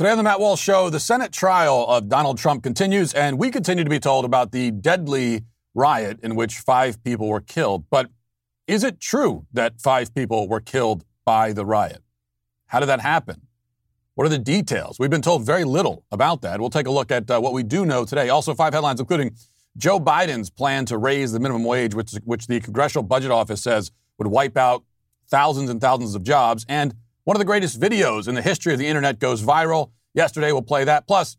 Today on the Matt Walsh Show, the Senate trial of Donald Trump continues, and we continue to be told about the deadly riot in which five people were killed. But is it true that five people were killed by the riot? How did that happen? What are the details? We've been told very little about that. We'll take a look at uh, what we do know today. Also, five headlines, including Joe Biden's plan to raise the minimum wage, which, which the Congressional Budget Office says would wipe out thousands and thousands of jobs, and one of the greatest videos in the history of the internet goes viral. Yesterday, we'll play that. Plus,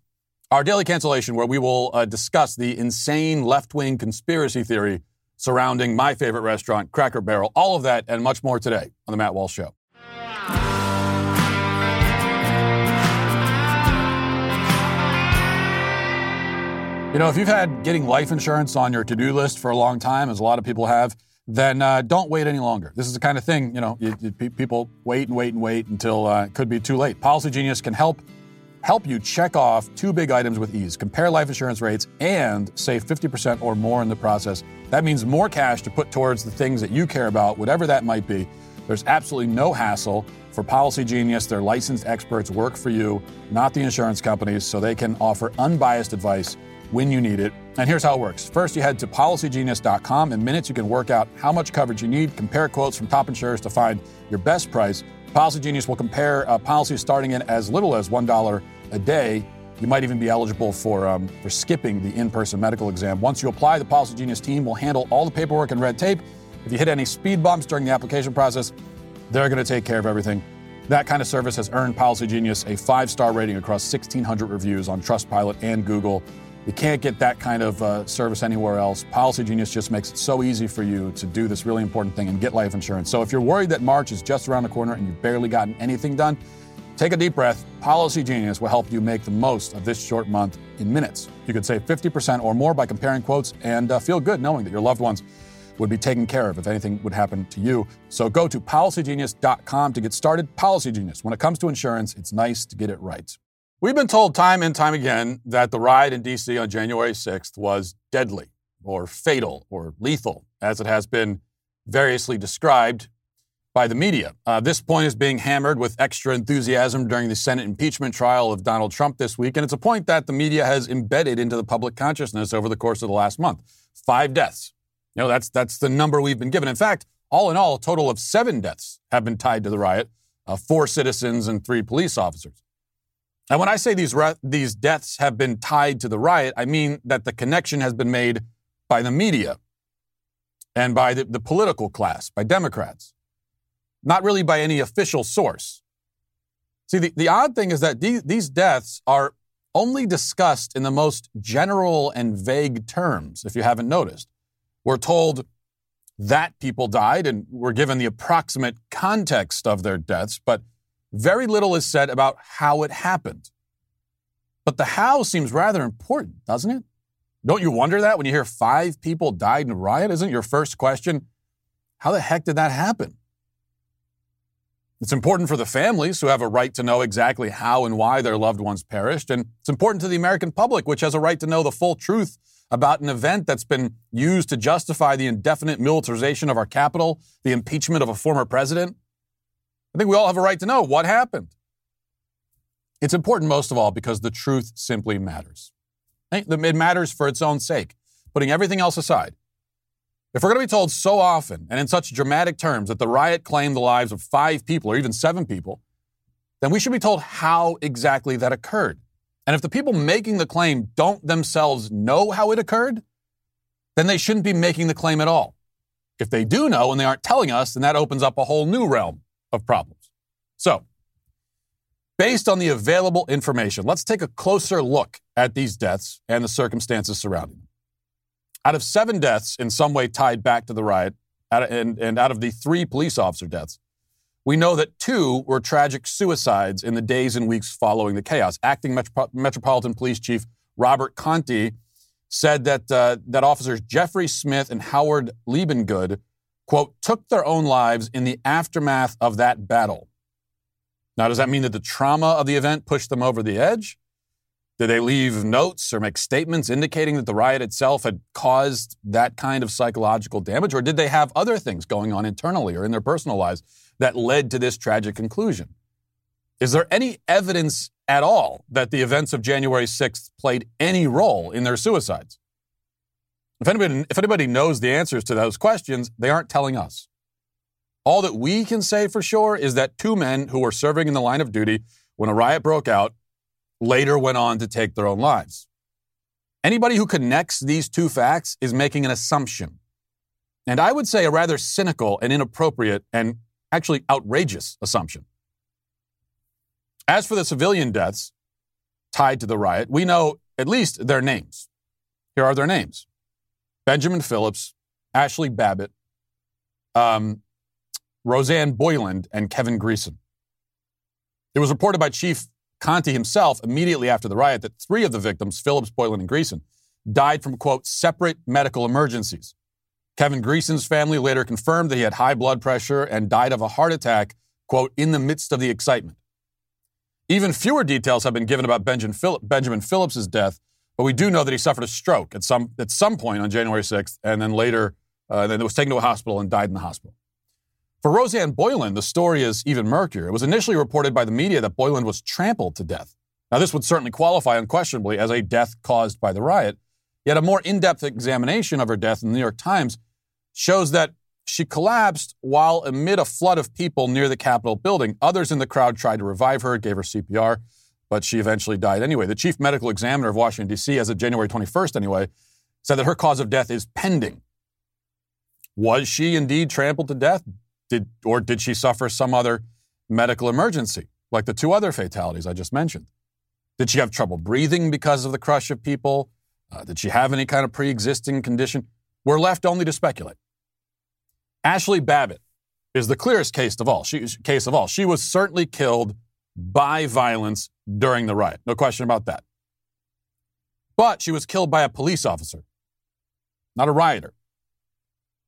our daily cancellation, where we will uh, discuss the insane left wing conspiracy theory surrounding my favorite restaurant, Cracker Barrel. All of that and much more today on The Matt Walsh Show. You know, if you've had getting life insurance on your to do list for a long time, as a lot of people have, then uh, don't wait any longer. This is the kind of thing, you know, you, you, people wait and wait and wait until uh, it could be too late. Policy Genius can help help you check off two big items with ease, compare life insurance rates, and save 50% or more in the process. That means more cash to put towards the things that you care about, whatever that might be. There's absolutely no hassle. For Policy Genius, their licensed experts work for you, not the insurance companies, so they can offer unbiased advice when you need it. And here's how it works. First, you head to policygenius.com. In minutes, you can work out how much coverage you need, compare quotes from top insurers to find your best price. Policy Genius will compare uh, policies starting in as little as $1 a day. You might even be eligible for, um, for skipping the in person medical exam. Once you apply, the Policy Genius team will handle all the paperwork and red tape. If you hit any speed bumps during the application process, they're going to take care of everything. That kind of service has earned Policy Genius a five star rating across 1,600 reviews on Trustpilot and Google. You can't get that kind of uh, service anywhere else. Policy Genius just makes it so easy for you to do this really important thing and get life insurance. So if you're worried that March is just around the corner and you've barely gotten anything done, take a deep breath. Policy Genius will help you make the most of this short month in minutes. You could save 50% or more by comparing quotes and uh, feel good knowing that your loved ones would be taken care of if anything would happen to you. So go to policygenius.com to get started. Policy Genius. When it comes to insurance, it's nice to get it right. We've been told time and time again that the riot in D.C. on January 6th was deadly or fatal or lethal, as it has been variously described by the media. Uh, this point is being hammered with extra enthusiasm during the Senate impeachment trial of Donald Trump this week, and it's a point that the media has embedded into the public consciousness over the course of the last month. Five deaths. You know, that's, that's the number we've been given. In fact, all in all, a total of seven deaths have been tied to the riot uh, four citizens and three police officers. And when I say these, re- these deaths have been tied to the riot, I mean that the connection has been made by the media and by the, the political class, by Democrats, not really by any official source. See, the, the odd thing is that these, these deaths are only discussed in the most general and vague terms, if you haven't noticed. We're told that people died and we're given the approximate context of their deaths, but very little is said about how it happened. But the how seems rather important, doesn't it? Don't you wonder that when you hear five people died in a riot? Isn't your first question, how the heck did that happen? It's important for the families who have a right to know exactly how and why their loved ones perished. And it's important to the American public, which has a right to know the full truth about an event that's been used to justify the indefinite militarization of our capital, the impeachment of a former president. I think we all have a right to know what happened. It's important, most of all, because the truth simply matters. It matters for its own sake, putting everything else aside. If we're going to be told so often and in such dramatic terms that the riot claimed the lives of five people or even seven people, then we should be told how exactly that occurred. And if the people making the claim don't themselves know how it occurred, then they shouldn't be making the claim at all. If they do know and they aren't telling us, then that opens up a whole new realm of problems. So, based on the available information, let's take a closer look at these deaths and the circumstances surrounding them. Out of seven deaths in some way tied back to the riot, and, and out of the three police officer deaths, we know that two were tragic suicides in the days and weeks following the chaos. Acting Metro- Metropolitan Police Chief Robert Contee said that, uh, that officers Jeffrey Smith and Howard Liebengood quote, took their own lives in the aftermath of that battle. Now, does that mean that the trauma of the event pushed them over the edge? Did they leave notes or make statements indicating that the riot itself had caused that kind of psychological damage? Or did they have other things going on internally or in their personal lives that led to this tragic conclusion? Is there any evidence at all that the events of January 6th played any role in their suicides? If anybody, if anybody knows the answers to those questions, they aren't telling us. All that we can say for sure is that two men who were serving in the line of duty when a riot broke out later went on to take their own lives. Anybody who connects these two facts is making an assumption. And I would say a rather cynical and inappropriate and actually outrageous assumption. As for the civilian deaths tied to the riot, we know at least their names. Here are their names Benjamin Phillips, Ashley Babbitt, um, Rosanne Boyland, and Kevin Greeson. It was reported by Chief Contee himself immediately after the riot that three of the victims, Phillips, Boyland, and Greeson, died from, quote, separate medical emergencies. Kevin Greeson's family later confirmed that he had high blood pressure and died of a heart attack, quote, in the midst of the excitement. Even fewer details have been given about Benjamin Phillips' death, but we do know that he suffered a stroke at some, at some point on January 6th, and then later uh, then was taken to a hospital and died in the hospital. For Rosanne Boyland, the story is even murkier. It was initially reported by the media that Boyland was trampled to death. Now, this would certainly qualify unquestionably as a death caused by the riot, yet a more in depth examination of her death in the New York Times shows that she collapsed while amid a flood of people near the Capitol building. Others in the crowd tried to revive her, gave her CPR, but she eventually died anyway. The chief medical examiner of Washington, D.C., as of January 21st anyway, said that her cause of death is pending. Was she indeed trampled to death? Did, or did she suffer some other medical emergency, like the two other fatalities I just mentioned? Did she have trouble breathing because of the crush of people? Uh, did she have any kind of pre existing condition? We're left only to speculate. Ashley Babbitt is the clearest case of all. She, case of all. She was certainly killed by violence during the riot. No question about that. But she was killed by a police officer, not a rioter.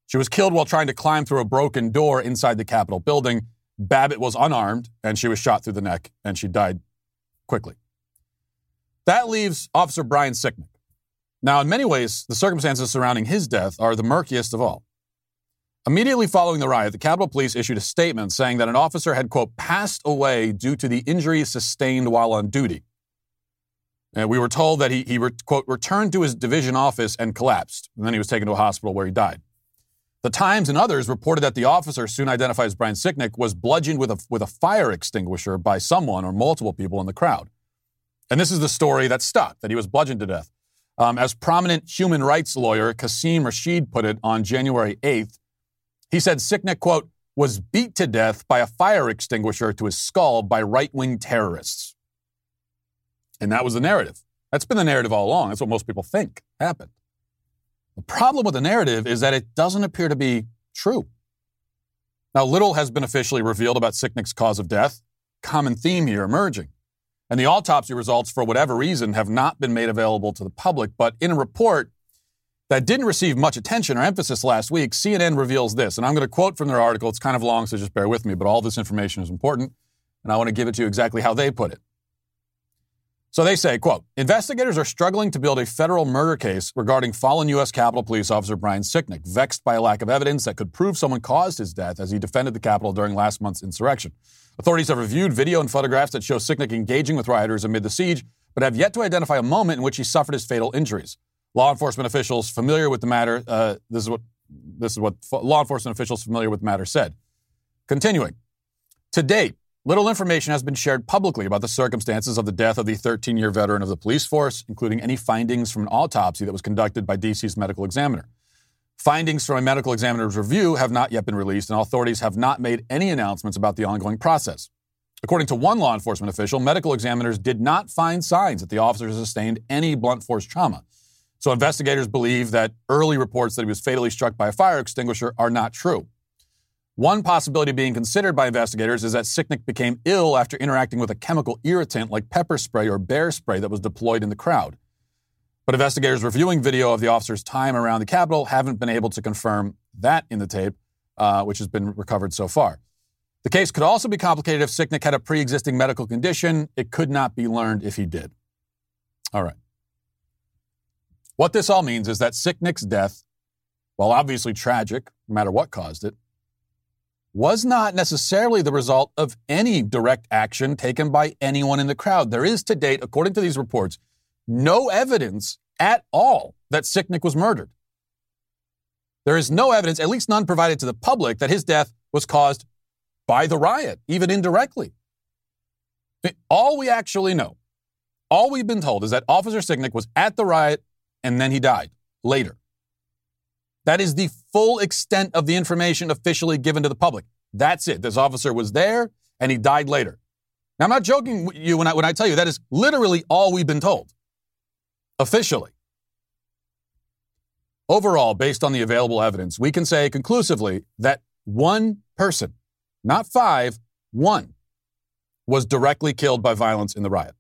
She was killed while trying to climb through a broken door inside the Capitol building. Babbitt was unarmed and she was shot through the neck and she died quickly. That leaves Officer Brian Sicknick. Now, in many ways, the circumstances surrounding his death are the murkiest of all. Immediately following the riot, the Capitol Police issued a statement saying that an officer had, quote, passed away due to the injuries sustained while on duty. And we were told that he, he quote, returned to his division office and collapsed. And then he was taken to a hospital where he died. The Times and others reported that the officer, soon identified as Brian Sicknick, was bludgeoned with a, with a fire extinguisher by someone or multiple people in the crowd. And this is the story that stuck, that he was bludgeoned to death. Um, as prominent human rights lawyer Qasim Rashid put it on January 8th, he said Sicknick, quote, was beat to death by a fire extinguisher to his skull by right wing terrorists. And that was the narrative. That's been the narrative all along. That's what most people think happened. The problem with the narrative is that it doesn't appear to be true. Now, little has been officially revealed about Sicknick's cause of death. Common theme here emerging. And the autopsy results, for whatever reason, have not been made available to the public. But in a report that didn't receive much attention or emphasis last week, CNN reveals this. And I'm going to quote from their article. It's kind of long, so just bear with me, but all this information is important. And I want to give it to you exactly how they put it. So they say, quote, investigators are struggling to build a federal murder case regarding fallen U.S. Capitol Police Officer Brian Sicknick, vexed by a lack of evidence that could prove someone caused his death as he defended the Capitol during last month's insurrection. Authorities have reviewed video and photographs that show Sicknick engaging with rioters amid the siege, but have yet to identify a moment in which he suffered his fatal injuries. Law enforcement officials familiar with the matter, uh, this is what this is what law enforcement officials familiar with the matter said. Continuing, to date, little information has been shared publicly about the circumstances of the death of the 13-year veteran of the police force, including any findings from an autopsy that was conducted by DC's medical examiner. Findings from a medical examiner's review have not yet been released, and authorities have not made any announcements about the ongoing process. According to one law enforcement official, medical examiners did not find signs that the officer sustained any blunt force trauma. So investigators believe that early reports that he was fatally struck by a fire extinguisher are not true. One possibility being considered by investigators is that Sicknick became ill after interacting with a chemical irritant like pepper spray or bear spray that was deployed in the crowd. But investigators reviewing video of the officer's time around the Capitol haven't been able to confirm that in the tape, uh, which has been recovered so far. The case could also be complicated if Sicknick had a pre existing medical condition. It could not be learned if he did. All right. What this all means is that Sicknick's death, while obviously tragic, no matter what caused it, was not necessarily the result of any direct action taken by anyone in the crowd. There is to date, according to these reports, no evidence at all that Sicknick was murdered. There is no evidence, at least none provided to the public, that his death was caused by the riot, even indirectly. All we actually know, all we've been told is that Officer Sicknick was at the riot and then he died later. That is the full extent of the information officially given to the public. That's it. This officer was there and he died later. Now, I'm not joking with you when I, when I tell you that is literally all we've been told officially. Overall, based on the available evidence, we can say conclusively that one person, not five, one, was directly killed by violence in the riot.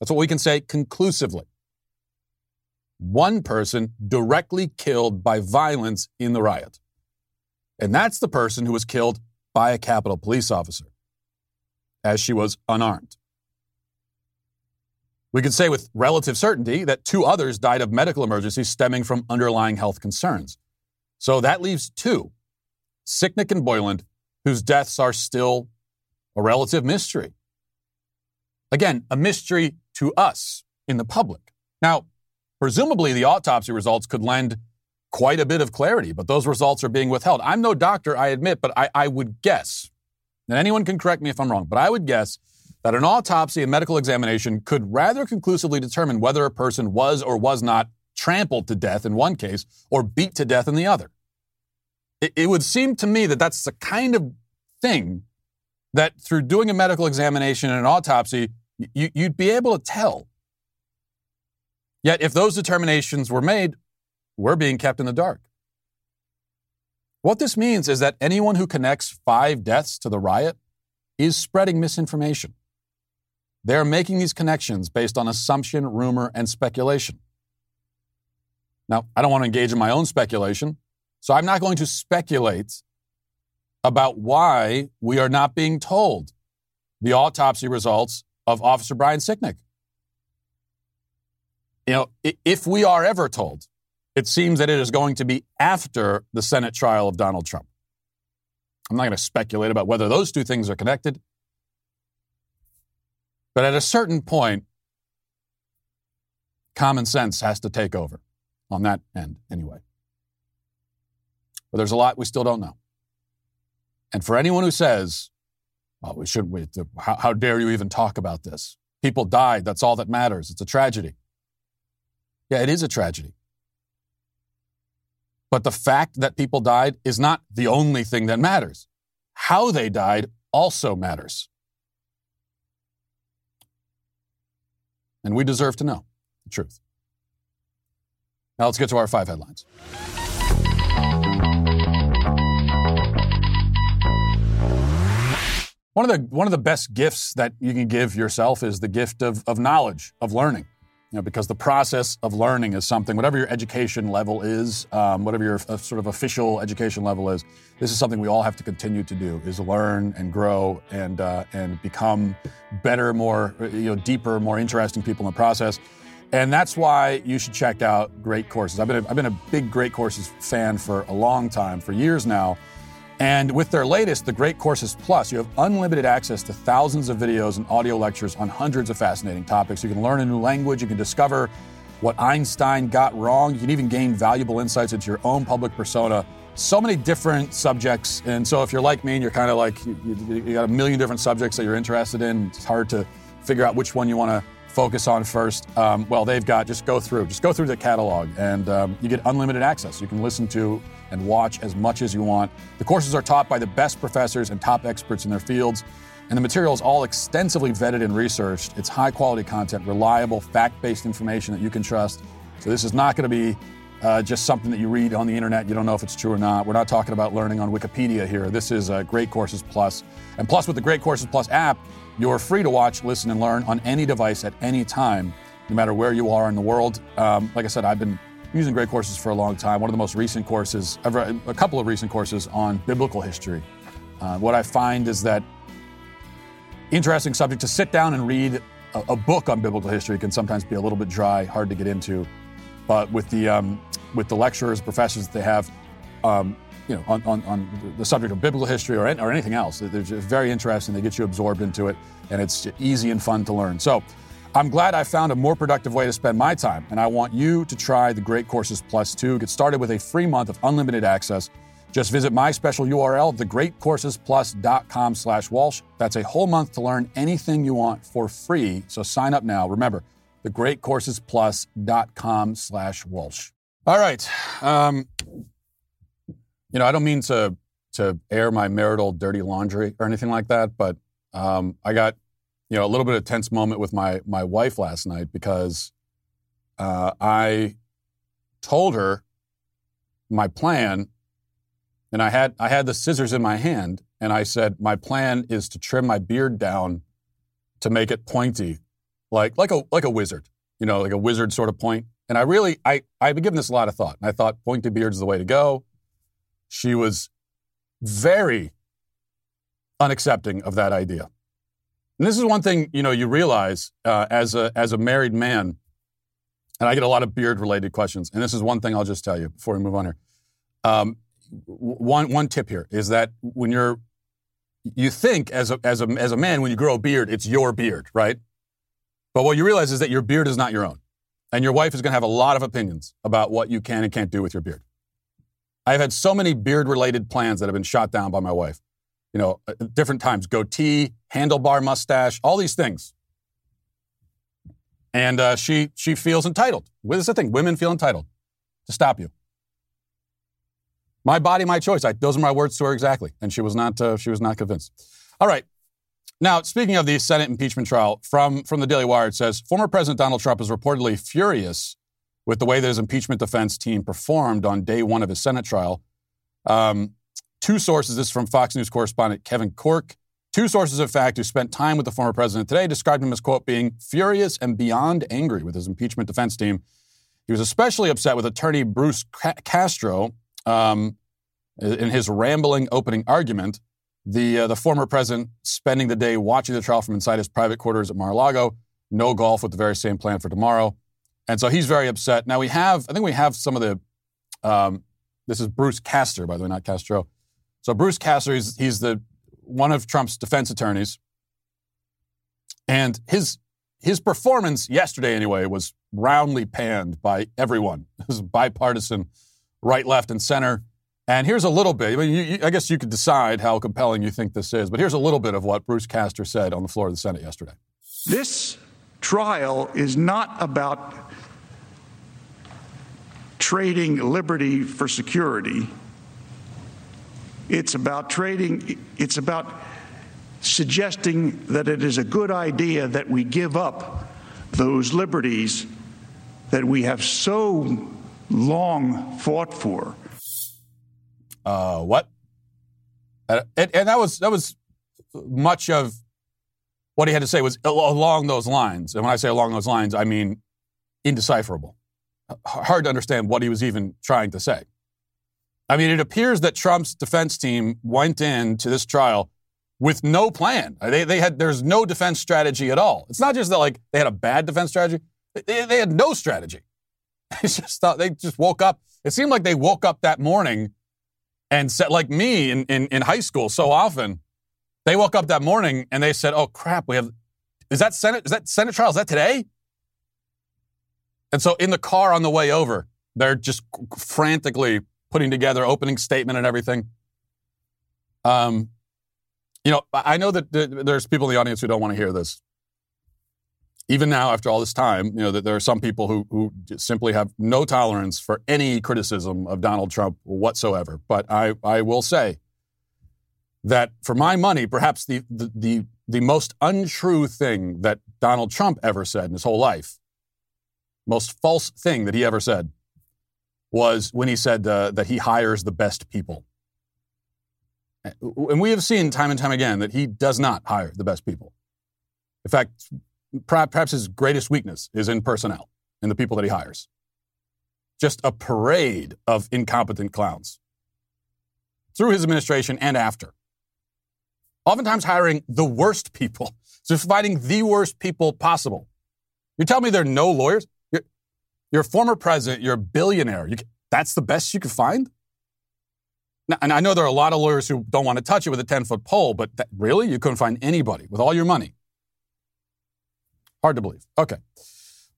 That's what we can say conclusively one person directly killed by violence in the riot. And that's the person who was killed by a Capitol police officer, as she was unarmed. We can say with relative certainty that two others died of medical emergencies stemming from underlying health concerns. So that leaves two, Sicknick and Boyland, whose deaths are still a relative mystery. Again, a mystery to us in the public. Now, Presumably, the autopsy results could lend quite a bit of clarity, but those results are being withheld. I'm no doctor, I admit, but I, I would guess, and anyone can correct me if I'm wrong, but I would guess that an autopsy and medical examination could rather conclusively determine whether a person was or was not trampled to death in one case or beat to death in the other. It, it would seem to me that that's the kind of thing that through doing a medical examination and an autopsy, you, you'd be able to tell Yet, if those determinations were made, we're being kept in the dark. What this means is that anyone who connects five deaths to the riot is spreading misinformation. They're making these connections based on assumption, rumor, and speculation. Now, I don't want to engage in my own speculation, so I'm not going to speculate about why we are not being told the autopsy results of Officer Brian Sicknick. You know, if we are ever told, it seems that it is going to be after the Senate trial of Donald Trump. I'm not going to speculate about whether those two things are connected. But at a certain point, common sense has to take over on that end, anyway. But there's a lot we still don't know. And for anyone who says, well, we shouldn't, we, how, how dare you even talk about this? People died. That's all that matters. It's a tragedy. Yeah, it is a tragedy. But the fact that people died is not the only thing that matters. How they died also matters. And we deserve to know the truth. Now let's get to our five headlines. One of the one of the best gifts that you can give yourself is the gift of, of knowledge, of learning you know, because the process of learning is something, whatever your education level is, um, whatever your uh, sort of official education level is, this is something we all have to continue to do: is learn and grow and uh, and become better, more you know, deeper, more interesting people in the process. And that's why you should check out Great Courses. I've been a, I've been a big Great Courses fan for a long time, for years now. And with their latest, the Great Courses Plus, you have unlimited access to thousands of videos and audio lectures on hundreds of fascinating topics. You can learn a new language, you can discover what Einstein got wrong, you can even gain valuable insights into your own public persona. So many different subjects. And so if you're like me and you're kind of like, you, you got a million different subjects that you're interested in, it's hard to figure out which one you want to focus on first. Um, well, they've got, just go through, just go through the catalog and um, you get unlimited access. You can listen to and watch as much as you want. The courses are taught by the best professors and top experts in their fields, and the material is all extensively vetted and researched. It's high quality content, reliable, fact based information that you can trust. So, this is not going to be uh, just something that you read on the internet. You don't know if it's true or not. We're not talking about learning on Wikipedia here. This is uh, Great Courses Plus. And plus, with the Great Courses Plus app, you're free to watch, listen, and learn on any device at any time, no matter where you are in the world. Um, like I said, I've been using great courses for a long time. One of the most recent courses, ever, a couple of recent courses on biblical history. Uh, what I find is that interesting subject to sit down and read a, a, book on biblical history can sometimes be a little bit dry, hard to get into. But with the um, with the lecturers, professors that they have, um, you know, on, on, on the subject of biblical history or, or anything else. They're just very interesting. They get you absorbed into it, and it's easy and fun to learn. So I'm glad I found a more productive way to spend my time, and I want you to try the Great Courses Plus too. Get started with a free month of unlimited access. Just visit my special URL, thegreatcoursesplus.com slash Walsh. That's a whole month to learn anything you want for free. So sign up now. Remember, thegreatcoursesplus.com slash Walsh. All right. Um, you know, I don't mean to to air my marital dirty laundry or anything like that, but um, I got you know, a little bit of tense moment with my my wife last night because uh, I told her my plan, and I had I had the scissors in my hand, and I said my plan is to trim my beard down to make it pointy, like like a like a wizard, you know, like a wizard sort of point. And I really I I've been giving this a lot of thought, and I thought pointy beard is the way to go. She was very unaccepting of that idea. And this is one thing you know you realize uh, as a as a married man, and I get a lot of beard related questions. And this is one thing I'll just tell you before we move on here. Um, one one tip here is that when you're you think as a as a as a man when you grow a beard it's your beard right, but what you realize is that your beard is not your own, and your wife is going to have a lot of opinions about what you can and can't do with your beard. I've had so many beard related plans that have been shot down by my wife you know, uh, different times goatee, handlebar mustache, all these things. And uh, she she feels entitled. This is the thing: women feel entitled to stop you. My body, my choice. I, those are my words to her exactly, and she was not uh, she was not convinced. All right. Now, speaking of the Senate impeachment trial, from from the Daily Wire, it says former President Donald Trump is reportedly furious with the way that his impeachment defense team performed on day one of his Senate trial. Um, Two sources, this is from Fox News correspondent Kevin Corke. Two sources of fact who spent time with the former president today described him as, quote, being furious and beyond angry with his impeachment defense team. He was especially upset with attorney Bruce Castro um, in his rambling opening argument. The, uh, the former president spending the day watching the trial from inside his private quarters at Mar-a-Lago. No golf with the very same plan for tomorrow. And so he's very upset. Now we have, I think we have some of the, um, this is Bruce Castor, by the way, not Castro. So Bruce Castor, he's, he's the one of Trump's defense attorneys, and his his performance yesterday, anyway, was roundly panned by everyone. Bipartisan, right, left, and center. And here's a little bit. I mean, you, you, I guess you could decide how compelling you think this is, but here's a little bit of what Bruce Castor said on the floor of the Senate yesterday. This trial is not about trading liberty for security. It's about trading, it's about suggesting that it is a good idea that we give up those liberties that we have so long fought for. Uh, what? And, and, that was that was much of what he had to say was along those lines. And when I say along those lines, I mean indecipherable. Hard to understand what he was even trying to say. I mean, it appears that Trump's defense team went into this trial with no plan. They, they had there's no defense strategy at all. It's not just that like they had a bad defense strategy; they, they had no strategy. It's just thought they just woke up. It seemed like they woke up that morning and said, like me in, in, in high school so often, they woke up that morning and they said, "Oh crap, we have is that Senate is that Senate trial? Is that today?" And so in the car on the way over, they're just frantically putting together opening statement and everything. Um, you know, I know that there's people in the audience who don't want to hear this. Even now, after all this time, you know that there are some people who who simply have no tolerance for any criticism of Donald Trump whatsoever. But I I will say that for my money, perhaps the the the, the most untrue thing that Donald Trump ever said in his whole life, most false thing that he ever said, was when he said uh, that he hires the best people. And we have seen time and time again that he does not hire the best people. In fact, perhaps his greatest weakness is in personnel, in the people that he hires. Just a parade of incompetent clowns through his administration and after. Oftentimes hiring the worst people, just finding the worst people possible. You tell me there are no lawyers? You're a former president. You're a billionaire. You, that's the best you could find? Now, and I know there are a lot of lawyers who don't want to touch it with a 10 foot pole, but that, really? You couldn't find anybody with all your money? Hard to believe. Okay.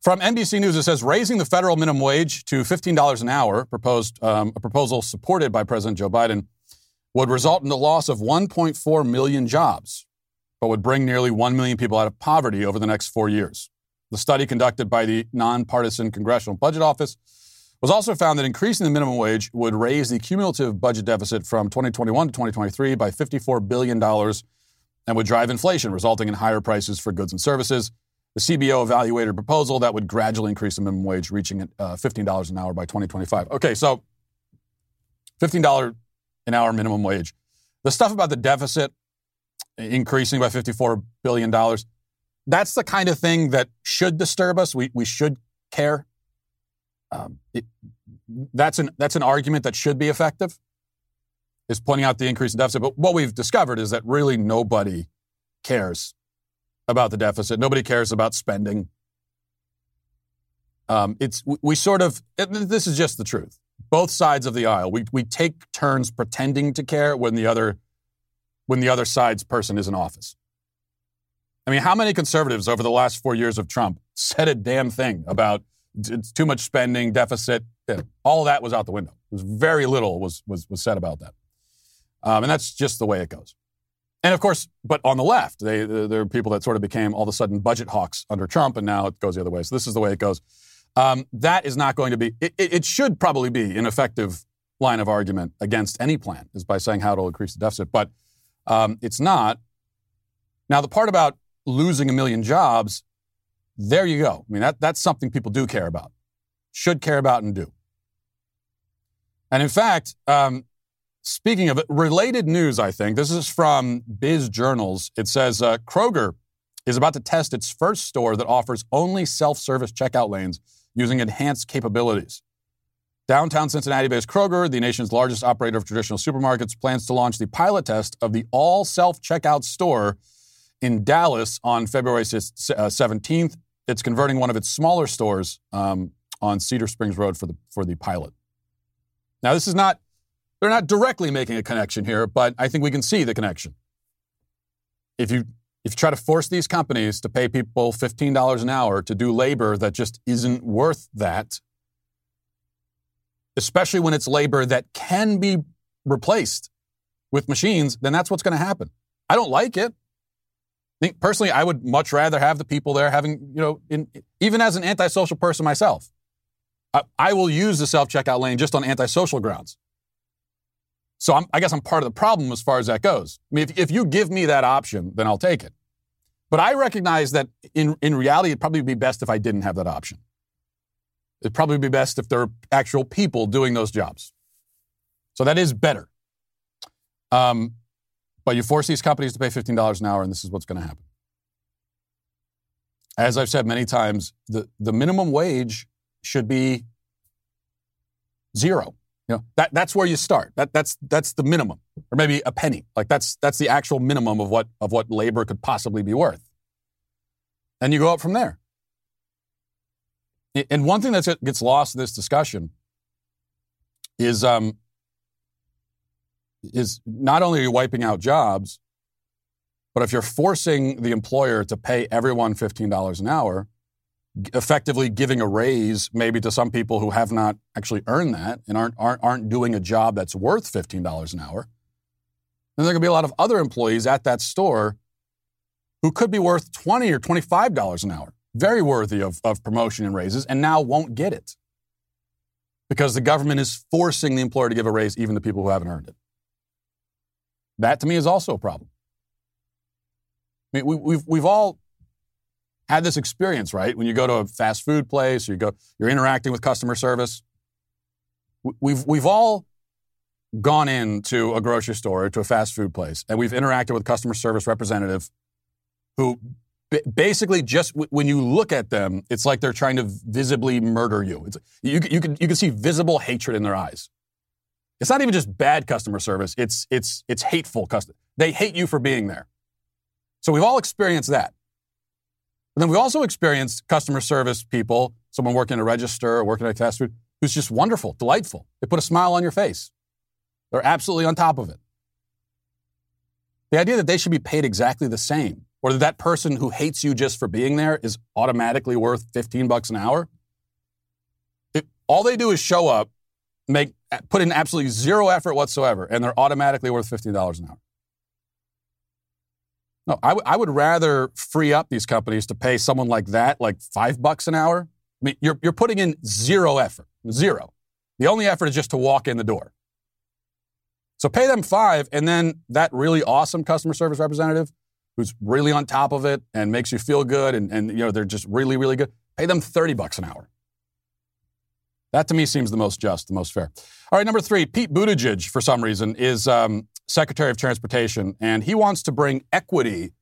From NBC News, it says raising the federal minimum wage to $15 an hour, proposed um, a proposal supported by President Joe Biden, would result in the loss of 1.4 million jobs, but would bring nearly 1 million people out of poverty over the next four years. The study conducted by the nonpartisan Congressional Budget Office was also found that increasing the minimum wage would raise the cumulative budget deficit from 2021 to 2023 by $54 billion and would drive inflation, resulting in higher prices for goods and services. The CBO evaluated a proposal that would gradually increase the minimum wage, reaching uh, $15 an hour by 2025. Okay, so $15 an hour minimum wage. The stuff about the deficit increasing by $54 billion, that's the kind of thing that should disturb us. We, we should care. Um, it, that's, an, that's an argument that should be effective, is pointing out the increase in deficit. But what we've discovered is that really nobody cares about the deficit. Nobody cares about spending. Um, it's we, we sort of this is just the truth. Both sides of the aisle, we we take turns pretending to care when the other when the other side's person is in office. I mean, how many conservatives over the last four years of Trump said a damn thing about it's too much spending, deficit? All that was out the window. Was very little was was was said about that, um, and that's just the way it goes. And of course, but on the left, they, there are people that sort of became all of a sudden budget hawks under Trump, and now it goes the other way. So this is the way it goes. Um, that is not going to be, it, it, should probably be an effective line of argument against any plan, is by saying how it'll increase the deficit. But um, it's not. Now, the part about losing a million jobs, there you go. I mean, that, that's something people do care about, should care about, and do. And in fact, um, Speaking of it, related news, I think. This is from Biz Journals. It says uh, Kroger is about to test its first store that offers only self service checkout lanes using enhanced capabilities. Downtown Cincinnati based Kroger, the nation's largest operator of traditional supermarkets, plans to launch the pilot test of the all self checkout store in Dallas on February 17th. Uh, it's converting one of its smaller stores um, on Cedar Springs Road for the, for the pilot. Now, this is not they're not directly making a connection here, but I think we can see the connection. If you if you try to force these companies to pay people $15 an hour to do labor that just isn't worth that, especially when it's labor that can be replaced with machines, then that's what's going to happen. I don't like it. Think personally, I would much rather have the people there having, you know, in, even as an antisocial person myself, I, I will use the self checkout lane just on antisocial grounds. So I'm, i guess I'm part of the problem as far as that goes. I mean, if, if you give me that option, then I'll take it. But I recognize that in, in reality, it'd probably be best if I didn't have that option. It'd probably be best if there are actual people doing those jobs. So that is better. Um, but you force these companies to pay $15 an hour, and this is what's going to happen. As I've said many times, the, the minimum wage should be zero. You know, that, that's where you start. That, that's, that's the minimum, or maybe a penny. Like that's, that's the actual minimum of what, of what labor could possibly be worth. And you go up from there. And one thing that gets lost in this discussion is, um, is not only are you wiping out jobs, but if you're forcing the employer to pay everyone $15 an hour, effectively giving a raise maybe to some people who have not actually earned that and aren't, aren't, aren't doing a job that's worth $15 an hour. Then there to be a lot of other employees at that store who could be worth 20 or $25 an hour, very worthy of, of promotion and raises, and now won't get it because the government is forcing the employer to give a raise even to people who haven't earned it. That to me is also a problem. I mean, we, we've, we've all had this experience, right? When you go to a fast food place, you go, you're interacting with customer service. We've we've all gone into a grocery store or to a fast food place, and we've interacted with customer service representative who basically just when you look at them, it's like they're trying to visibly murder you. It's, you you can you can see visible hatred in their eyes. It's not even just bad customer service; it's it's it's hateful customer. They hate you for being there. So we've all experienced that. And then we also experienced customer service people, someone working at a register or working at a fast food, who's just wonderful, delightful. They put a smile on your face. They're absolutely on top of it. The idea that they should be paid exactly the same, or that that person who hates you just for being there is automatically worth 15 bucks an hour. It, all they do is show up, make put in absolutely zero effort whatsoever, and they're automatically worth $15 an hour. No, I, w- I would rather free up these companies to pay someone like that like five bucks an hour. I mean, you're, you're putting in zero effort, zero. The only effort is just to walk in the door. So pay them five, and then that really awesome customer service representative who's really on top of it and makes you feel good and, and you know they're just really, really good, pay them 30 bucks an hour. That to me seems the most just, the most fair. All right, number three, Pete Buttigieg, for some reason, is um, Secretary of Transportation, and he wants to bring equity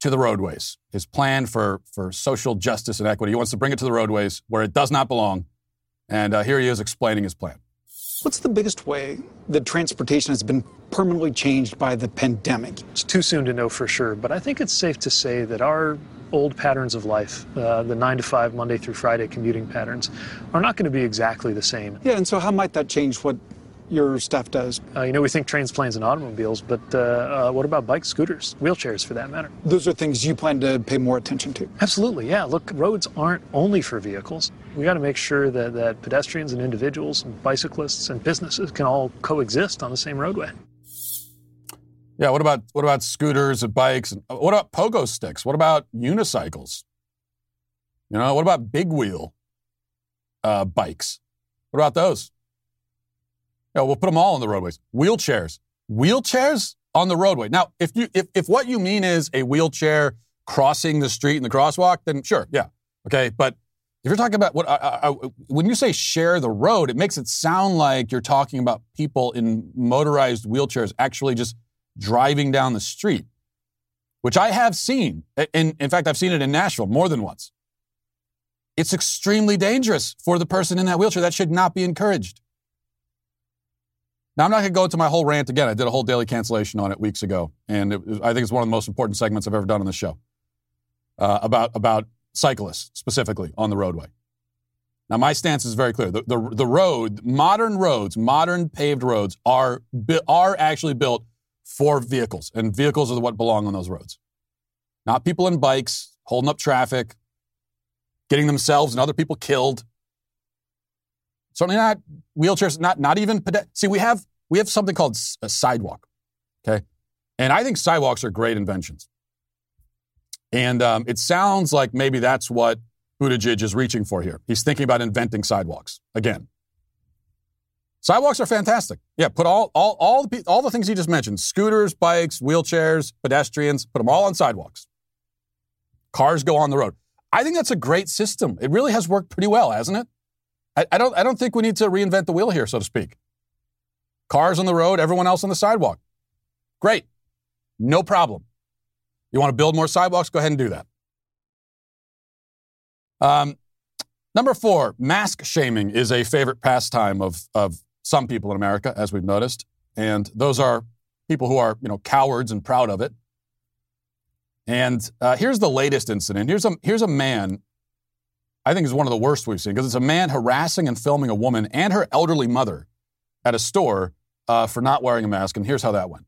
to the roadways. His plan for, for social justice and equity, he wants to bring it to the roadways where it does not belong. And uh, here he is explaining his plan. What's the biggest way that transportation has been permanently changed by the pandemic? It's too soon to know for sure, but I think it's safe to say that our old patterns of life, uh, the nine to five, Monday through Friday commuting patterns, are not going to be exactly the same. Yeah, and so how might that change what your staff does? Uh, you know, we think trains, planes, and automobiles, but uh, uh, what about bikes, scooters, wheelchairs for that matter? Those are things you plan to pay more attention to. Absolutely, yeah. Look, roads aren't only for vehicles. We got to make sure that, that pedestrians and individuals and bicyclists and businesses can all coexist on the same roadway. Yeah, what about what about scooters and bikes? And what about pogo sticks? What about unicycles? You know, what about big wheel uh, bikes? What about those? Yeah, we'll put them all on the roadways. Wheelchairs, wheelchairs on the roadway. Now, if you if if what you mean is a wheelchair crossing the street in the crosswalk, then sure, yeah, okay. But if you're talking about what I, I, when you say share the road, it makes it sound like you're talking about people in motorized wheelchairs actually just driving down the street, which I have seen. In, in fact, I've seen it in Nashville more than once. It's extremely dangerous for the person in that wheelchair. That should not be encouraged. Now, I'm not going to go into my whole rant again. I did a whole daily cancellation on it weeks ago, and it, I think it's one of the most important segments I've ever done on the show uh, about, about cyclists specifically on the roadway. Now, my stance is very clear. The, the, the road, modern roads, modern paved roads are, are actually built for vehicles, and vehicles are what belong on those roads. Not people in bikes holding up traffic, getting themselves and other people killed. Certainly not wheelchairs, not, not even ped- See, we have, we have something called a sidewalk, okay? And I think sidewalks are great inventions. And um, it sounds like maybe that's what Buttigieg is reaching for here. He's thinking about inventing sidewalks again. Sidewalks are fantastic. Yeah, put all, all, all, the, all the things you just mentioned scooters, bikes, wheelchairs, pedestrians, put them all on sidewalks. Cars go on the road. I think that's a great system. It really has worked pretty well, hasn't it? I, I, don't, I don't think we need to reinvent the wheel here, so to speak. Cars on the road, everyone else on the sidewalk. Great. No problem. You want to build more sidewalks? Go ahead and do that. Um, number four, mask shaming is a favorite pastime of, of some people in America, as we've noticed. And those are people who are, you know, cowards and proud of it. And uh, here's the latest incident. Here's a, here's a man, I think is one of the worst we've seen, because it's a man harassing and filming a woman and her elderly mother at a store uh, for not wearing a mask. And here's how that went.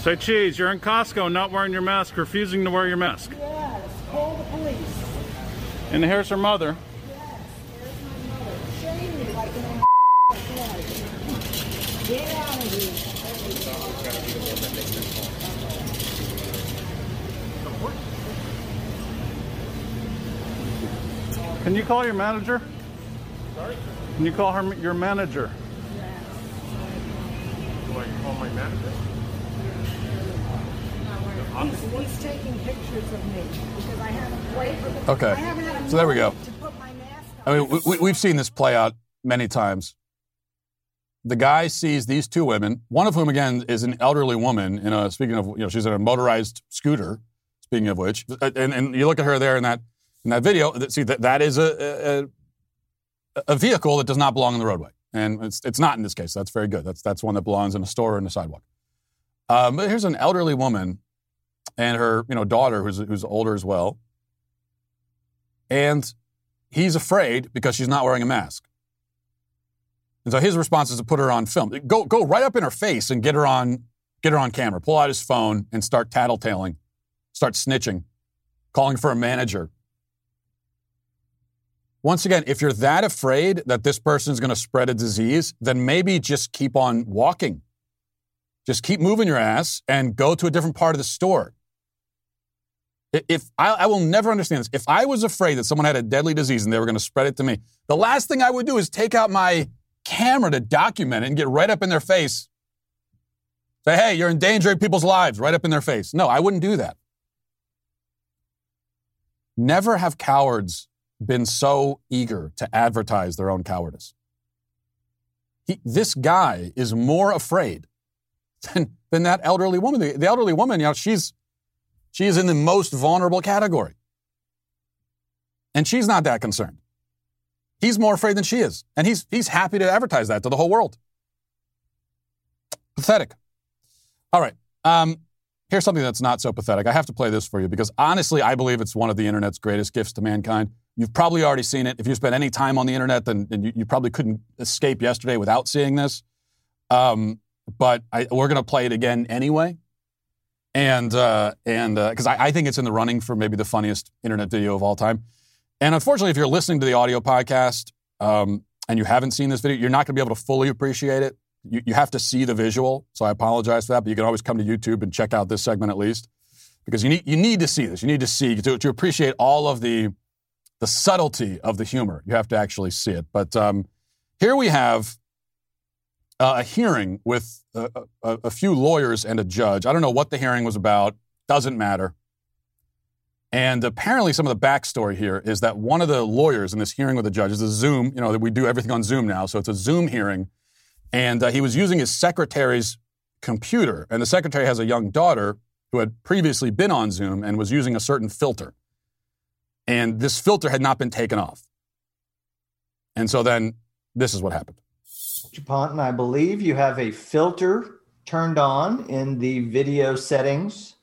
Say cheese, you're in Costco not wearing your mask, refusing to wear your mask. Yes, call the police. And here's her mother. Yes, there's my mother. Shame me like an Get out of here. Can you call your manager? Sorry? Can you call her your manager? Yes. Do I call my manager? He's, he's taking pictures of me because I haven't waited for the, Okay. I haven't had a So there we go. moment to put my mask I mean, we- we, we've seen this play out many times. The guy sees these two women, one of whom, again, is an elderly woman. In a speaking of, you know, she's in a motorized scooter. Speaking of which, and, and you look at her there in that in that video. See that that is a, a a vehicle that does not belong on the roadway, and it's it's not in this case. That's very good. That's that's one that belongs in a store or in a sidewalk. Um, but here's an elderly woman and her you know daughter who's who's older as well, and he's afraid because she's not wearing a mask. And so his response is to put her on film. Go go right up in her face and get her on get her on camera. Pull out his phone and start tattletaling, start snitching, calling for a manager. Once again, if you're that afraid that this person is going to spread a disease, then maybe just keep on walking. Just keep moving your ass and go to a different part of the store. If I, I, will never understand this. If I was afraid that someone had a deadly disease and they were going to spread it to me, the last thing I would do is take out my camera to document it and get right up in their face. Say, hey, you're endangering people's lives right up in their face. No, I wouldn't do that. Never have cowards been so eager to advertise their own cowardice. He, this guy is more afraid than, than that elderly woman. The, the elderly woman, you know, she's she is in the most vulnerable category. And she's not that concerned. He's more afraid than she is. And he's, he's happy to advertise that to the whole world. Pathetic. All right. Um, here's something that's not so pathetic. I have to play this for you because honestly, I believe it's one of the internet's greatest gifts to mankind. You've probably already seen it. If you spent any time on the internet, then, then you, you, probably couldn't escape yesterday without seeing this. Um, but I, we're going to play it again anyway. And uh, and because uh, I, I think it's in the running for maybe the funniest internet video of all time. And unfortunately, if you're listening to the audio podcast um, and you haven't seen this video, you're not going to be able to fully appreciate it. You, you have to see the visual. So I apologize for that. But you can always come to YouTube and check out this segment at least because you need you need to see this. You need to see to, to appreciate all of the the subtlety of the humor. You have to actually see it. But um, here we have uh, a hearing with a, a, a few lawyers and a judge. I don't know what the hearing was about. Doesn't matter. And apparently, some of the backstory here is that one of the lawyers in this hearing with the judge is a Zoom. You know that we do everything on Zoom now, so it's a Zoom hearing. And uh, he was using his secretary's computer, and the secretary has a young daughter who had previously been on Zoom and was using a certain filter and this filter had not been taken off. And so then this is what happened. Ponton, I believe you have a filter turned on in the video settings.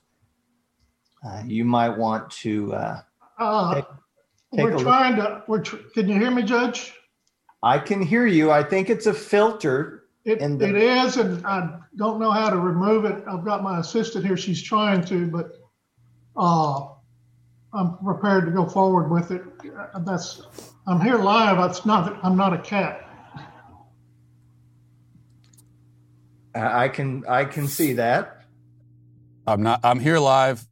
Uh, you might want to. Uh, uh, take, take we're trying look. to. We're tr- can you hear me, Judge? I can hear you. I think it's a filter. It, the- it is, and I don't know how to remove it. I've got my assistant here. She's trying to, but uh, I'm prepared to go forward with it. That's, I'm here live. It's not, I'm not a cat. I can I can see that. I'm not. I'm here live.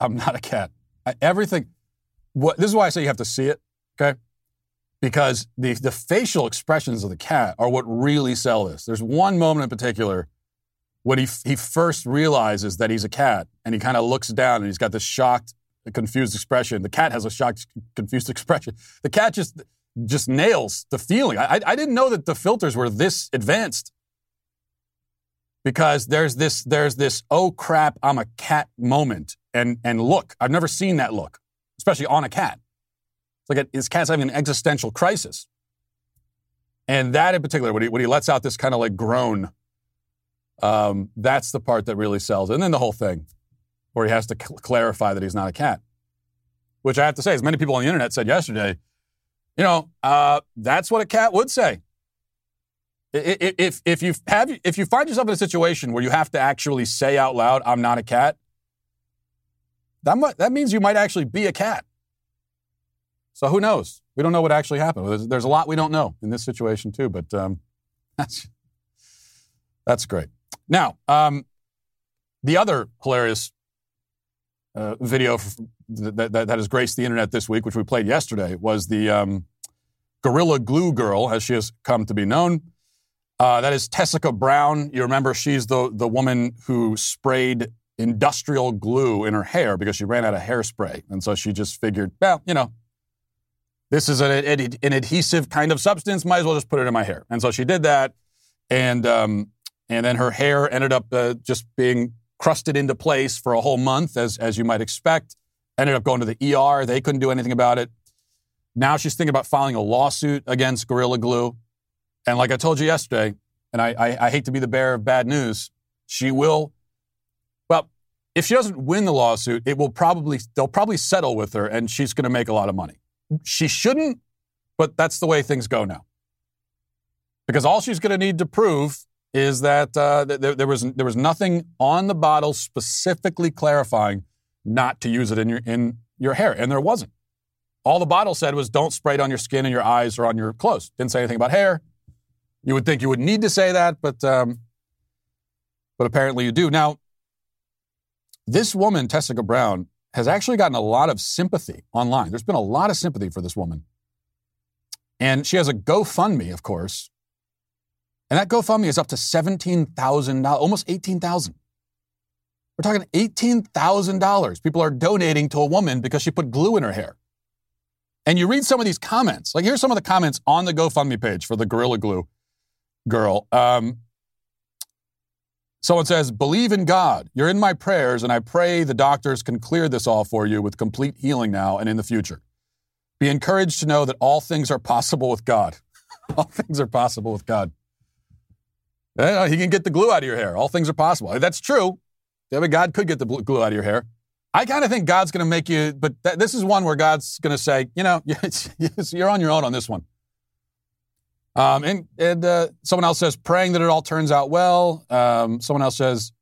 I'm not a cat. I, everything. What this is why I say you have to see it. Okay. Because the the facial expressions of the cat are what really sell this. There's one moment in particular when he he first realizes that he's a cat and he kind of looks down and he's got this shocked a confused expression. The cat has a shocked, confused expression. The cat just just nails the feeling. I, I didn't know that the filters were this advanced because there's this there's this oh crap I'm a cat moment and and look I've never seen that look especially on a cat. It's like a, this cat's having an existential crisis, and that in particular when he when he lets out this kind of like groan, um, that's the part that really sells. And then the whole thing where he has to cl- clarify that he's not a cat. Which I have to say, as many people on the internet said yesterday, you know, uh, that's what a cat would say. If, if, you have, if you find yourself in a situation where you have to actually say out loud, I'm not a cat, that, might, that means you might actually be a cat. So who knows? We don't know what actually happened. There's, there's a lot we don't know in this situation, too, but um, that's, that's great. Now, um, the other hilarious uh, video that, that, that, has graced the internet this week, which we played yesterday, was the um, Gorilla Glue Girl, as she has come to be known. Uh, that is Tessica Brown. You remember she's the, the woman who sprayed industrial glue in her hair because she ran out of hairspray. And so she just figured, well, you know, this is an, an adhesive kind of substance. Might as well just put it in my hair. And so she did that. And, um, and then her hair ended up uh, just being crusted into place for a whole month, as, as you might expect. Ended up going to the ER. They couldn't do anything about it. Now she's thinking about filing a lawsuit against Gorilla Glue. And like I told you yesterday, and I, I, I hate to be the bearer of bad news, she will. Well, if she doesn't win the lawsuit, it will probably they'll probably settle with her, and she's going to make a lot of money. She shouldn't, but that's the way things go now. because all she's going to need to prove is that uh, there, there, was there was nothing on the bottle specifically clarifying not to use it in your in your hair, and there wasn't. All the bottle said was don't spray it on your skin and your eyes or on your clothes. Didn't say anything about hair. You would think you would need to say that, but um, but apparently you do. Now, this woman, Tessica Brown, has actually gotten a lot of sympathy online. There's been a lot of sympathy for this woman. And she has a GoFundMe, of course. And that GoFundMe is up to $17,000, almost $18,000. We're talking $18,000. People are donating to a woman because she put glue in her hair. And you read some of these comments. Like, here's some of the comments on the GoFundMe page for the Gorilla Glue girl. Um, Someone says, Believe in God. You're in my prayers, and I pray the doctors can clear this all for you with complete healing now and in the future. Be encouraged to know that all things are possible with God. all things are possible with God. He can get the glue out of your hair. All things are possible. That's true. Yeah, but God could get the glue out of your hair. I kind of think God's going to make you, but th- this is one where God's going to say, you know, you're on your own on this one. Um, and and uh, someone else says, praying that it all turns out well. Um, someone else says,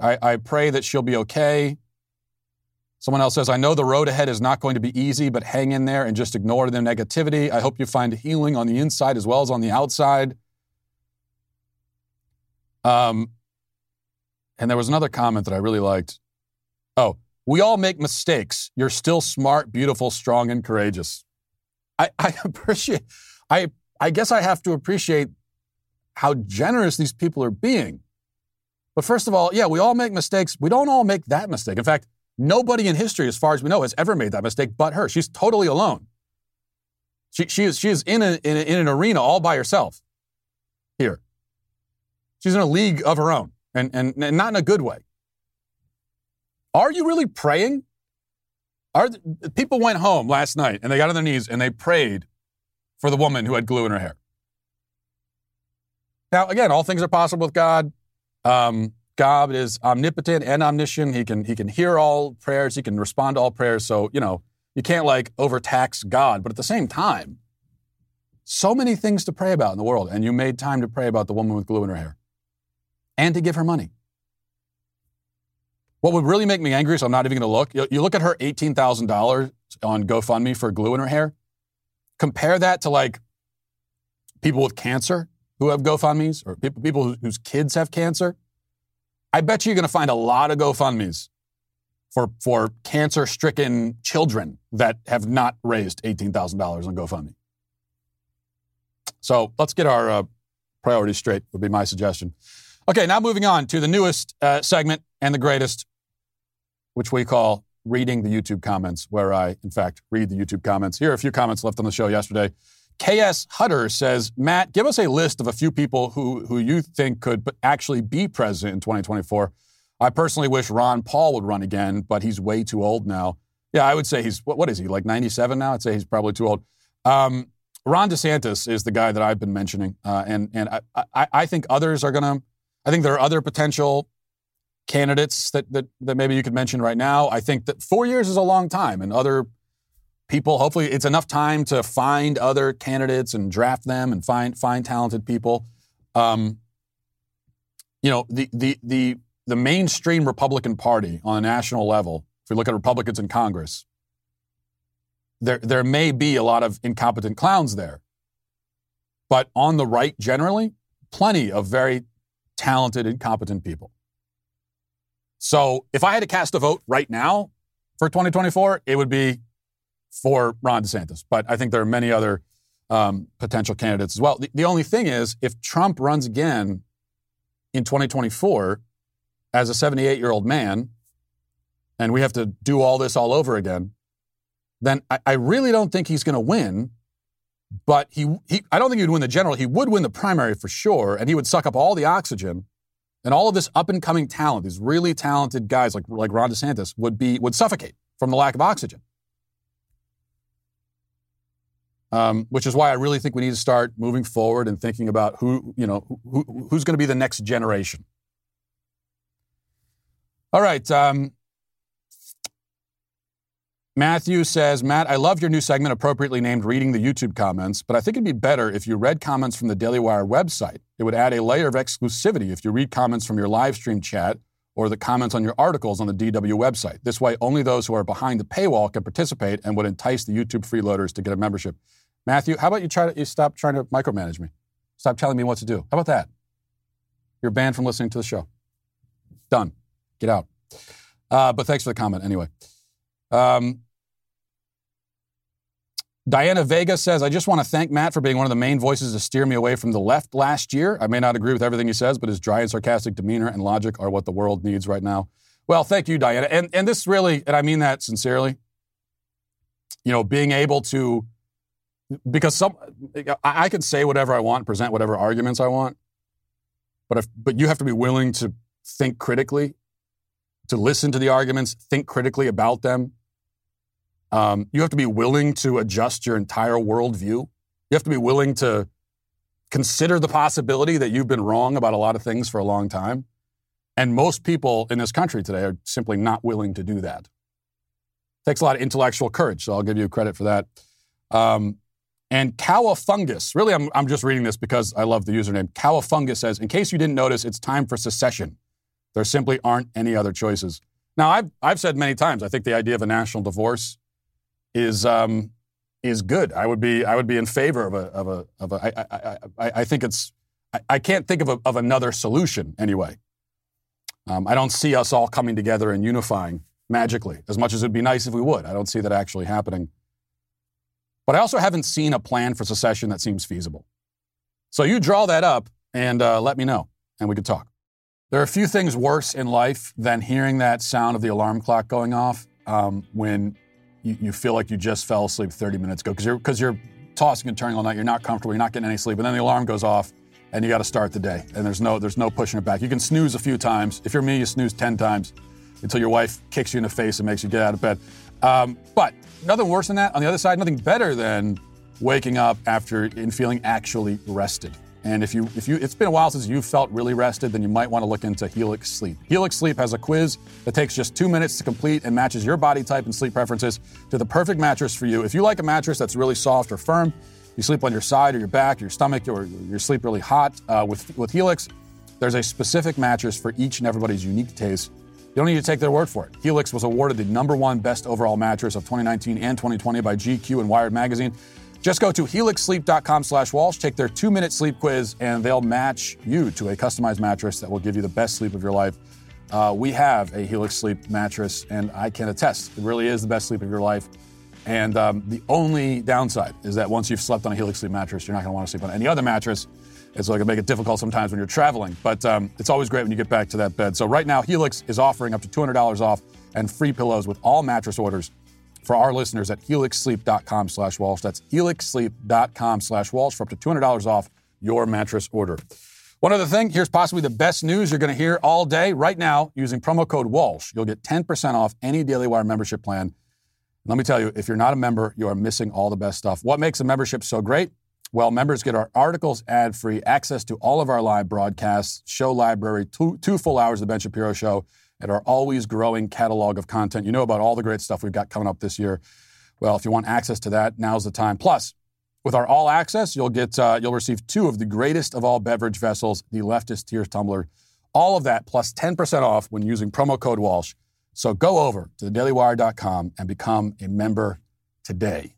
I, I pray that she'll be okay. Someone else says, I know the road ahead is not going to be easy, but hang in there and just ignore the negativity. I hope you find healing on the inside as well as on the outside. Um, and there was another comment that I really liked. Oh, we all make mistakes. You're still smart, beautiful, strong, and courageous. I, I appreciate I I guess I have to appreciate how generous these people are being. But first of all, yeah, we all make mistakes. We don't all make that mistake. In fact, nobody in history, as far as we know, has ever made that mistake but her. She's totally alone. She, she is, she is in, a, in, a, in an arena all by herself here. She's in a league of her own, and, and, and not in a good way. Are you really praying? Are people went home last night and they got on their knees and they prayed for the woman who had glue in her hair. Now, again, all things are possible with God. Um, God is omnipotent and omniscient. He can he can hear all prayers. He can respond to all prayers. So you know you can't like overtax God. But at the same time, so many things to pray about in the world, and you made time to pray about the woman with glue in her hair, and to give her money. What would really make me angry, so I'm not even going to look. You, you look at her eighteen thousand dollars on GoFundMe for glue in her hair. Compare that to like people with cancer who have GoFundMe's or people, people whose kids have cancer. I bet you you're going to find a lot of GoFundMe's for, for cancer stricken children that have not raised $18,000 on GoFundMe. So let's get our uh, priorities straight, would be my suggestion. Okay, now moving on to the newest uh, segment and the greatest, which we call reading the YouTube comments, where I, in fact, read the YouTube comments. Here are a few comments left on the show yesterday. KS Hutter says, Matt, give us a list of a few people who, who you think could actually be president in 2024. I personally wish Ron Paul would run again, but he's way too old now. Yeah, I would say he's, what, what is he, like 97 now? I'd say he's probably too old. Um, Ron DeSantis is the guy that I've been mentioning. Uh, and and I, I, I think others are going to, I think there are other potential candidates that, that, that maybe you could mention right now. I think that four years is a long time, and other people, hopefully, it's enough time to find other candidates and draft them and find find talented people. Um, you know, the the the the mainstream Republican Party on a national level, if we look at Republicans in Congress, there there may be a lot of incompetent clowns there. But on the right generally, plenty of very talented, incompetent people. So if I had to cast a vote right now for 2024, it would be for Ron DeSantis. But I think there are many other um, potential candidates as well. The, the only thing is, if Trump runs again in 2024 as a 78 year old man, and we have to do all this all over again, then I, I really don't think he's going to win. But he, he, I don't think he would win the general. He would win the primary for sure, and he would suck up all the oxygen and all of this up and coming talent, these really talented guys like, like Ron DeSantis would be would suffocate from the lack of oxygen. Um, which is why I really think we need to start moving forward and thinking about who, you know, who, who's going to be the next generation. All right. Um, Matthew says, Matt, I love your new segment appropriately named Reading the YouTube Comments, but I think it'd be better if you read comments from the Daily Wire website. It would add a layer of exclusivity if you read comments from your live stream chat or the comments on your articles on the DW website. This way, only those who are behind the paywall can participate and would entice the YouTube freeloaders to get a membership. Matthew, how about you try to you stop trying to micromanage me? Stop telling me what to do. How about that? You're banned from listening to the show. Done. Get out. Uh, but thanks for the comment anyway. Um, Diana Vega says, I just want to thank Matt for being one of the main voices to steer me away from the left last year. I may not agree with everything he says, but his dry and sarcastic demeanor and logic are what the world needs right now. Well, thank you, Diana. And, and this really, and I mean that sincerely, you know, being able to, because some, I, I can say whatever I want, present whatever arguments I want, but if, but you have to be willing to think critically, to listen to the arguments, think critically about them, um, you have to be willing to adjust your entire worldview. You have to be willing to consider the possibility that you've been wrong about a lot of things for a long time. And most people in this country today are simply not willing to do that. It takes a lot of intellectual courage, so I'll give you credit for that. Um, and Cowafungus, really, I'm, I'm just reading this because I love the username. Cowafungus says, in case you didn't notice, it's time for secession. There simply aren't any other choices. Now, I've, I've said many times, I think the idea of a national divorce is um, is good. I would be I would be in favor of a of a of a. I, I, I, I think it's I, I, can't think of a, of another solution anyway. Um, I don't see us all coming together and unifying magically as much as it'd be nice if we would. I don't see that actually happening. But I also haven't seen a plan for secession that seems feasible. So you draw that up and uh, let me know, and we could talk. There are a few things worse in life than hearing that sound of the alarm clock going off um, when you, you feel like you just fell asleep 30 minutes ago because you're because you're tossing and turning all night. You're not comfortable. You're not getting any sleep, and then the alarm goes off, and you got to start the day. And there's no there's no pushing it back. You can snooze a few times. If you're me, you snooze 10 times until your wife kicks you in the face and makes you get out of bed. Um, but nothing worse than that. On the other side, nothing better than waking up after and feeling actually rested. And if you if you it's been a while since you've felt really rested, then you might want to look into Helix Sleep. Helix Sleep has a quiz that takes just two minutes to complete and matches your body type and sleep preferences to the perfect mattress for you. If you like a mattress that's really soft or firm, you sleep on your side or your back, your stomach, or you sleep really hot uh, with with Helix. There's a specific mattress for each and everybody's unique taste. You don't need to take their word for it. Helix was awarded the number one best overall mattress of 2019 and 2020 by GQ and Wired Magazine. Just go to helixsleep.com slash Walsh, take their two minute sleep quiz, and they'll match you to a customized mattress that will give you the best sleep of your life. Uh, we have a Helix Sleep mattress, and I can attest it really is the best sleep of your life. And um, the only downside is that once you've slept on a Helix Sleep mattress, you're not going to want to sleep on any other mattress. It's like it make it difficult sometimes when you're traveling, but um, it's always great when you get back to that bed. So right now, Helix is offering up to $200 off and free pillows with all mattress orders for our listeners at helixsleep.com slash Walsh. That's helixsleep.com slash Walsh for up to $200 off your mattress order. One other thing, here's possibly the best news you're going to hear all day. Right now, using promo code Walsh, you'll get 10% off any Daily Wire membership plan. Let me tell you, if you're not a member, you are missing all the best stuff. What makes a membership so great? Well, members get our articles ad free, access to all of our live broadcasts, show library, two, two full hours of the Ben Shapiro show, at our always growing catalog of content. You know about all the great stuff we've got coming up this year. Well, if you want access to that, now's the time. Plus, with our all access, you'll get uh, you'll receive two of the greatest of all beverage vessels, the leftist tears tumbler. All of that plus 10% off when using promo code Walsh. So go over to thedailywire.com and become a member today.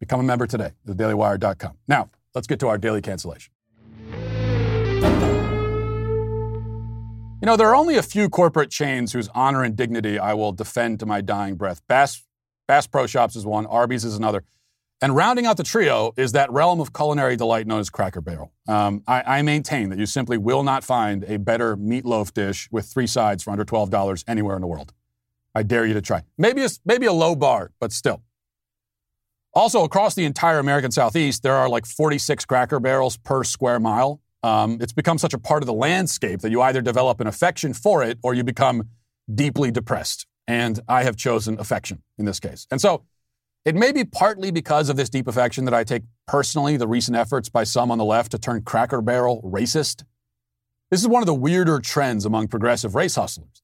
Become a member today, thedailywire.com. Now, let's get to our daily cancellation. You know, there are only a few corporate chains whose honor and dignity I will defend to my dying breath. Bass, Bass Pro Shops is one, Arby's is another. And rounding out the trio is that realm of culinary delight known as Cracker Barrel. Um, I, I, maintain that you simply will not find a better meatloaf dish with three sides for under $12 anywhere in the world. I dare you to try. Maybe maybe a low bar, but still. Also, across the entire American Southeast, there are like 46 Cracker Barrels per square mile. Um, it's become such a part of the landscape that you either develop an affection for it or you become deeply depressed. And I have chosen affection in this case. And so it may be partly because of this deep affection that I take personally the recent efforts by some on the left to turn Cracker Barrel racist. This is one of the weirder trends among progressive race hustlers.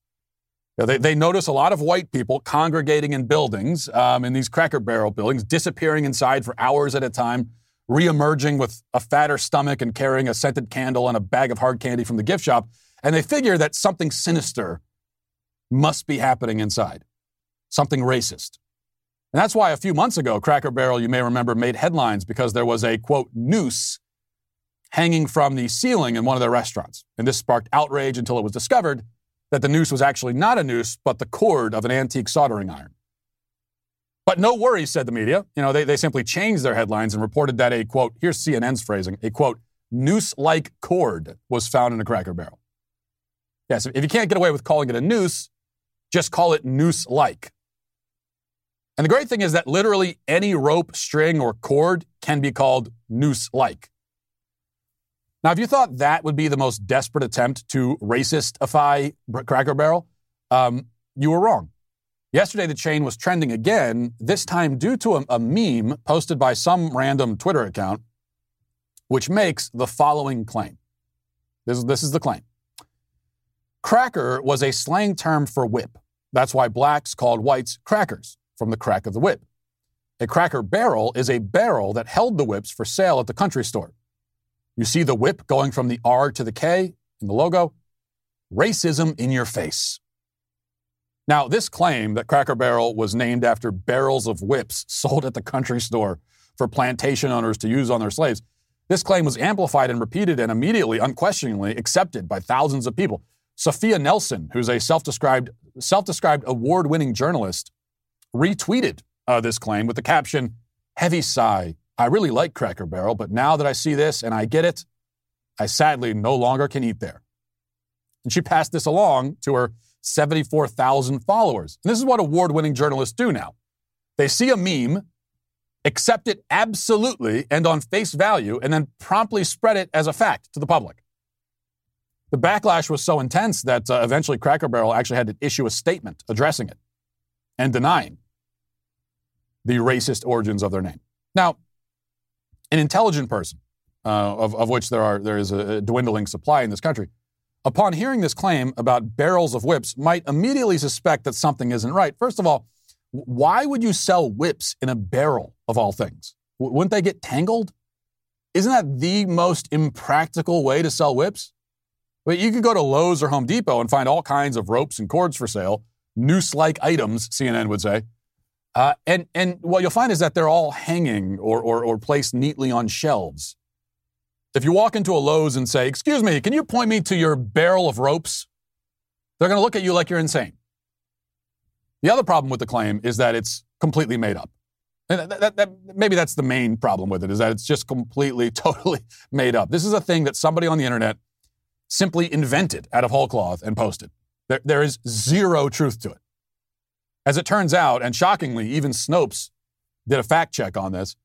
You know, they, they notice a lot of white people congregating in buildings, um, in these Cracker Barrel buildings, disappearing inside for hours at a time, reemerging with a fatter stomach and carrying a scented candle and a bag of hard candy from the gift shop. And they figure that something sinister must be happening inside, something racist. And that's why a few months ago, Cracker Barrel, you may remember, made headlines because there was a quote noose hanging from the ceiling in one of their restaurants. And this sparked outrage until it was discovered that the noose was actually not a noose, but the cord of an antique soldering iron. But no worries, said the media. You know, they, they simply changed their headlines and reported that a quote, here's CNN's phrasing, a quote, noose like cord was found in a cracker barrel. Yes, if you can't get away with calling it a noose, just call it noose like. And the great thing is that literally any rope, string, or cord can be called noose like. Now, if you thought that would be the most desperate attempt to racistify Cracker Barrel, um, you were wrong. Yesterday, the chain was trending again, this time due to a, a meme posted by some random Twitter account, which makes the following claim. This, this is the claim Cracker was a slang term for whip. That's why blacks called whites crackers, from the crack of the whip. A cracker barrel is a barrel that held the whips for sale at the country store. You see the whip going from the R to the K in the logo? Racism in your face. Now, this claim that Cracker Barrel was named after barrels of whips sold at the country store for plantation owners to use on their slaves, this claim was amplified and repeated and immediately, unquestioningly accepted by thousands of people. Sophia Nelson, who's a self-described, self-described award-winning journalist, retweeted uh, this claim with the caption, heavy sigh, I really like Cracker Barrel, but now that I see this and I get it, I sadly no longer can eat there. And she passed this along to her 74,000 followers. And this is what award winning journalists do now. They see a meme, accept it absolutely and on face value, and then promptly spread it as a fact to the public. The backlash was so intense that uh, eventually Cracker Barrel actually had to issue a statement addressing it and denying the racist origins of their name. Now, an intelligent person, uh, of, of which there are there is a dwindling supply in this country, upon hearing this claim about barrels of whips, might immediately suspect that something isn't right. First of all, why would you sell whips in a barrel of all things? W- wouldn't they get tangled? Isn't that the most impractical way to sell whips? But you could go to Lowe's or Home Depot and find all kinds of ropes and cords for sale, noose like items, CNN would say, uh, and, and what you'll find is that they're all hanging or, or, or placed neatly on shelves. If you walk into a Lowe's and say, Excuse me, can you point me to your barrel of ropes? They're going to look at you like you're insane. The other problem with the claim is that it's completely made up. And that, that, that, maybe that's the main problem with it, is that it's just completely, totally made up. This is a thing that somebody on the internet simply invented out of whole cloth and posted. There, there is zero truth to it. As it turns out, and shockingly, even Snopes did a fact check on this.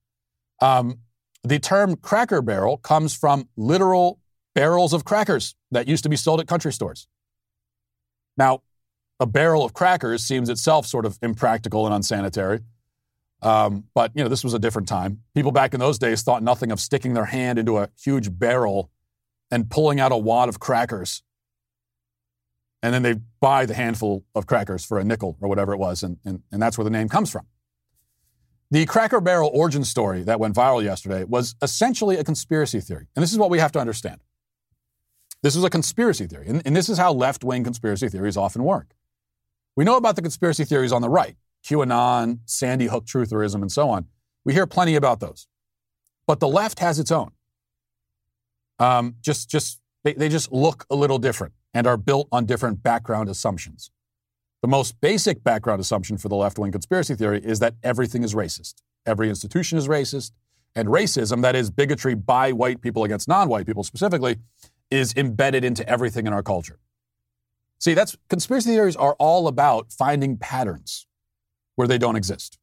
Um, the term cracker barrel comes from literal barrels of crackers that used to be sold at country stores. Now, a barrel of crackers seems itself sort of impractical and unsanitary. Um, but you know, this was a different time. People back in those days thought nothing of sticking their hand into a huge barrel and pulling out a wad of crackers and then they buy the handful of crackers for a nickel or whatever it was, and, and, and that's where the name comes from. The Cracker Barrel origin story that went viral yesterday was essentially a conspiracy theory. And this is what we have to understand. This is a conspiracy theory, and, and this is how left wing conspiracy theories often work. We know about the conspiracy theories on the right QAnon, Sandy Hook trutherism, and so on. We hear plenty about those. But the left has its own. Um, just, just they, they just look a little different and are built on different background assumptions. The most basic background assumption for the left wing conspiracy theory is that everything is racist. Every institution is racist. And racism, that is bigotry by white people against non white people specifically, is embedded into everything in our culture. See, that's conspiracy theories are all about finding patterns where they don't exist.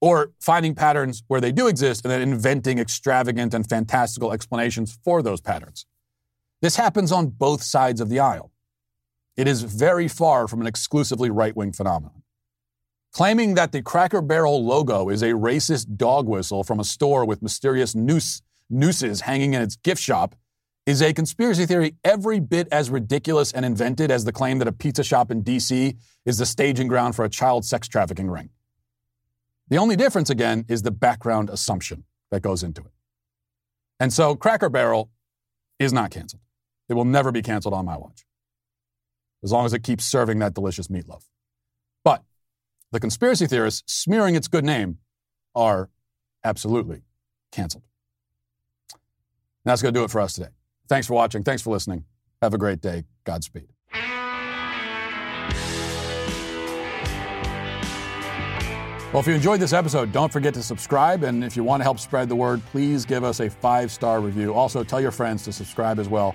Or finding patterns where they do exist and then inventing extravagant and fantastical explanations for those patterns. This happens on both sides of the aisle. It is very far from an exclusively right wing phenomenon. Claiming that the Cracker Barrel logo is a racist dog whistle from a store with mysterious noose, nooses hanging in its gift shop is a conspiracy theory every bit as ridiculous and invented as the claim that a pizza shop in D.C. is the staging ground for a child sex trafficking ring. The only difference, again, is the background assumption that goes into it. And so Cracker Barrel is not canceled. It will never be canceled on my watch, as long as it keeps serving that delicious meatloaf. But the conspiracy theorists smearing its good name are absolutely canceled. that's going to do it for us today. Thanks for watching. Thanks for listening. Have a great day. Godspeed. Well, if you enjoyed this episode, don't forget to subscribe. And if you want to help spread the word, please give us a five star review. Also, tell your friends to subscribe as well.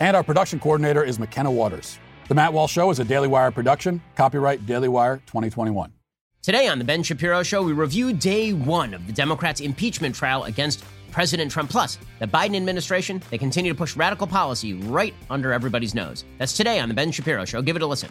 And our production coordinator is McKenna Waters. The Matt Walsh Show is a Daily Wire production. Copyright Daily Wire 2021. Today on The Ben Shapiro Show, we review day one of the Democrats' impeachment trial against President Trump. Plus, the Biden administration, they continue to push radical policy right under everybody's nose. That's today on The Ben Shapiro Show. Give it a listen.